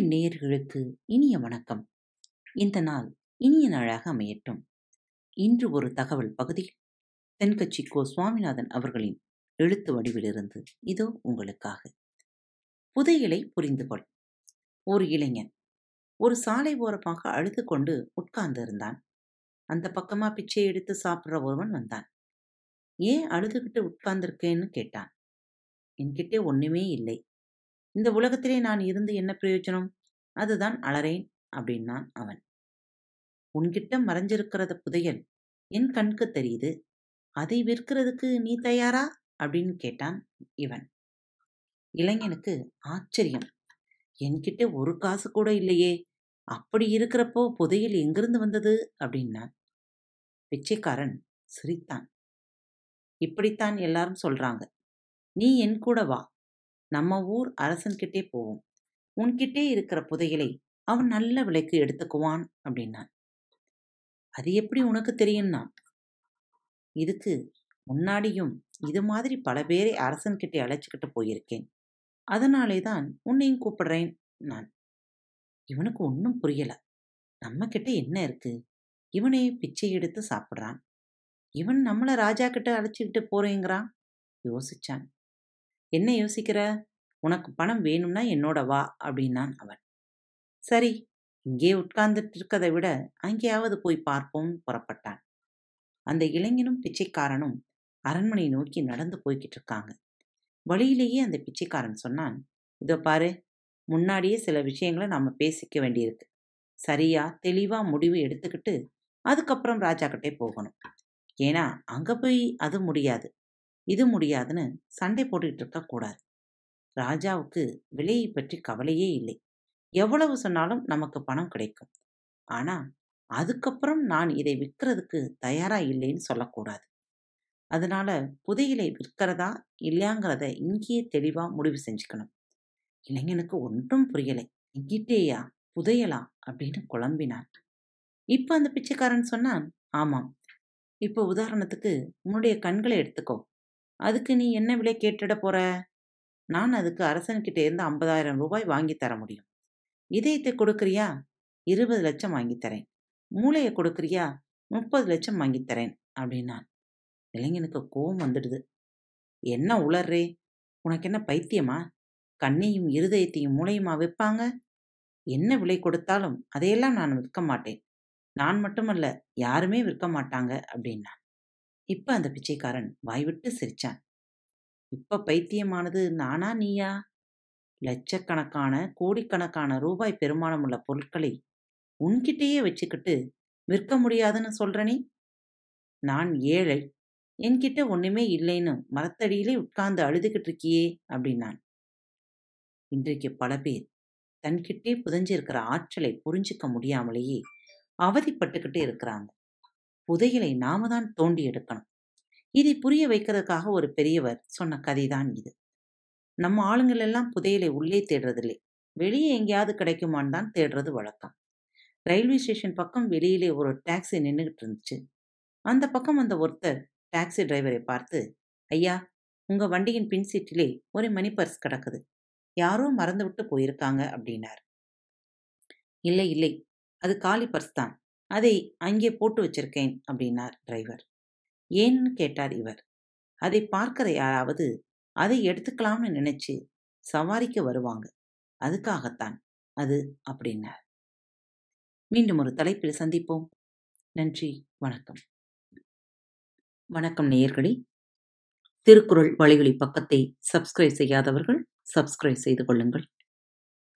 அன்பின் நேயர்களுக்கு இனிய வணக்கம். இந்த நாள் இனிய நாளாக அமையட்டும். இன்று ஒரு தகவல் பகுதியில் தென்கட்சி கோ. சுவாமிநாதன் அவர்களின் எழுத்து வடிவிலிருந்து இதோ உங்களுக்காக. புதையலை புரிந்து கொள். ஒரு இளைஞன் ஒரு சாலை ஓரமாக அழுது கொண்டு உட்கார்ந்து இருந்தான். அந்த பக்கமா பிச்சை எடுத்து சாப்பிட்ற ஒருவன் வந்தான். ஏன் அழுதுகிட்டு உட்கார்ந்திருக்கேன்னு கேட்டான். என்கிட்டே ஒண்ணுமே இல்லை. இந்த உலகத்திலே நான் இருந்து என்ன பிரயோஜனம்? அதுதான் அலறேன் அப்படின்னான் அவன். உன்கிட்ட மறைஞ்சிருக்கிறத புதையல். என் கண்க்கு தெரியுது. அதை விற்கிறதுக்கு நீ தயாரா? அப்படின்னு கேட்டான் இவன். இளைஞனுக்கு ஆச்சரியம். என்கிட்ட ஒரு காசு கூட இல்லையே. அப்படி இருக்கிறப்போ புதையல் எங்கிருந்து வந்தது? அப்படின்னான். பிச்சைக்காரன் சிரித்தான். இப்படித்தான் எல்லாரும் சொல்றாங்க. நீ என் கூட வா. நம்ம ஊர் அரசன்கிட்டே போவோம். உன்கிட்டே இருக்கிற புதையலை அவன் நல்ல விலைக்கு எடுத்துக்குவான் அப்படின்னான். அது எப்படி உனக்கு தெரியும்னா இதுக்கு முன்னாடியும் இது மாதிரி பல பேரை அரசன்கிட்டே அழைச்சிக்கிட்டு போயிருக்கேன். அதனாலே தான் உன்னையும் கூப்பிடுறேன் நான் இவனுக்கு ஒன்றும் புரியல. நம்ம கிட்ட என்ன இருக்கு? இவனே பிச்சை எடுத்து சாப்பிட்றான். இவன் நம்மளை ராஜா கிட்ட அழைச்சிக்கிட்டு போறேங்கிறான்? யோசிச்சான். என்ன யோசிக்கிற? உனக்கு பணம் வேணும்னா என்னோட வா அப்படின்னான் அவன். சரி இங்கே உட்கார்ந்துட்டு இருக்கதை விட அங்கேயாவது போய் பார்ப்போம் புறப்பட்டான். அந்த இளைஞனும் பிச்சைக்காரனும் அரண்மனை நோக்கி நடந்து போய்கிட்டு இருக்காங்க வழியிலேயே அந்த பிச்சைக்காரன் சொன்னான் இதோ பாரு முன்னாடியே சில விஷயங்களை நாம் பேசிக்க வேண்டியிருக்கு. சரியா தெளிவாக முடிவு எடுத்துக்கிட்டு அதுக்கப்புறம் ராஜா கிட்டே போகணும். ஏன்னா அங்கே போய் அது முடியாது. இது முடியாதுன்னு சண்டை போட்டுக்கிட்டு இருக்கக்கூடாது ராஜாவுக்கு விலையை பற்றி கவலையே இல்லை. எவ்வளவு சொன்னாலும் நமக்கு பணம் கிடைக்கும். ஆனால் அதுக்கப்புறம் நான் இதை விற்கிறதுக்கு தயாரா இல்லைன்னு சொல்லக்கூடாது அதனால புதையலை விற்கிறதா இல்லையாங்கிறத இங்கேயே தெளிவா முடிவு செஞ்சுக்கணும். இளைஞனுக்கு ஒன்றும் புரியலை. இங்கிட்டேயா? புதையலா? அப்படின்னு குழம்பினான். இப்போ அந்த பிச்சைக்காரன் சொன்னான் ஆமாம். இப்போ உதாரணத்துக்கு உன்னுடைய கண்களை எடுத்துக்கோ. அதுக்கு நீ என்ன விலை கேட்டுட போற? நான் அதுக்கு அரசன்கிட்ட இருந்து ஐம்பதாயிரம் ரூபாய் வாங்கி தர முடியும். இதயத்தை கொடுக்குறியா? இருபது லட்சம் வாங்கி தரேன். மூளையை கொடுக்குறியா? முப்பது லட்சம் வாங்கி தரேன் அப்படின்னான். இளைஞனுக்கு கோபம் வந்துடுது. என்ன உளர்றே? உனக்கு என்ன பைத்தியமா? கண்ணையும் இருதயத்தையும் மூளையுமா விற்பாங்க என்ன விலை கொடுத்தாலும் அதையெல்லாம் நான் விற்க மாட்டேன். நான் மட்டுமல்ல யாருமே விற்க மாட்டாங்க அப்படின்னா இப்ப அந்த பிச்சைக்காரன் வாய்விட்டு சிரிச்சான். இப்ப பைத்தியமானது நானா நீயா? லட்சக்கணக்கான கோடிக்கணக்கான ரூபாய் பெருமானம் உள்ள பொருட்களை உன்கிட்டேயே வச்சுக்கிட்டு விற்க முடியாதுன்னு சொல்றனே நான் ஏழை. என்கிட்ட ஒண்ணுமே இல்லைன்னு மரத்தடியிலே உட்கார்ந்து அழுதுகிட்டு இருக்கியே அப்படின்னான். இன்றைக்கு பல பேர் தன்கிட்டே புதஞ்சிருக்கிற ஆற்றலை புரிஞ்சுக்க முடியாமலேயே அவதிப்பட்டுக்கிட்டே இருக்கிறாங்க. புதையலை நாம தான் தோண்டி எடுக்கணும். இதை புரிய வைக்கிறதுக்காக ஒரு பெரியவர் சொன்ன கதைதான் இது. நம்ம ஆளுங்கள் எல்லாம் புதையலை உள்ளே தேடுறதில்லை. வெளியே எங்கேயாவது கிடைக்குமான்னு தான் தேடுறது வழக்கம். ரயில்வே ஸ்டேஷன் பக்கம் வெளியிலே ஒரு டாக்ஸி நின்றுகிட்டு இருந்துச்சு. அந்த பக்கம் அந்த ஒருத்தர் டாக்ஸி டிரைவரை பார்த்து ஐயா உங்க வண்டியின் பின் சீட்டிலே ஒரு மணி பர்ஸ் கிடக்குது. யாரோ மறந்து விட்டு போயிருக்காங்க அப்படின்னார். இல்லை இல்லை. அது காலி பர்ஸ் தான். அதை அங்கே போட்டு வச்சிருக்கேன் அப்படின்னார் டிரைவர். ஏன்னு கேட்டார் இவர். அதை பார்க்கிற யாராவது அதை எடுத்துக்கலாம்னு நினைச்சு சவாரிக்கு வருவாங்க. அதுக்காகத்தான் அது அப்படின்னார். மீண்டும் ஒரு தலைப்பில் சந்திப்போம். நன்றி வணக்கம். வணக்கம் நேயர்களே. திருக்குறள் வழிகளி பக்கத்தை சப்ஸ்கிரைப் செய்யாதவர்கள் சப்ஸ்கிரைப் செய்து கொள்ளுங்கள்.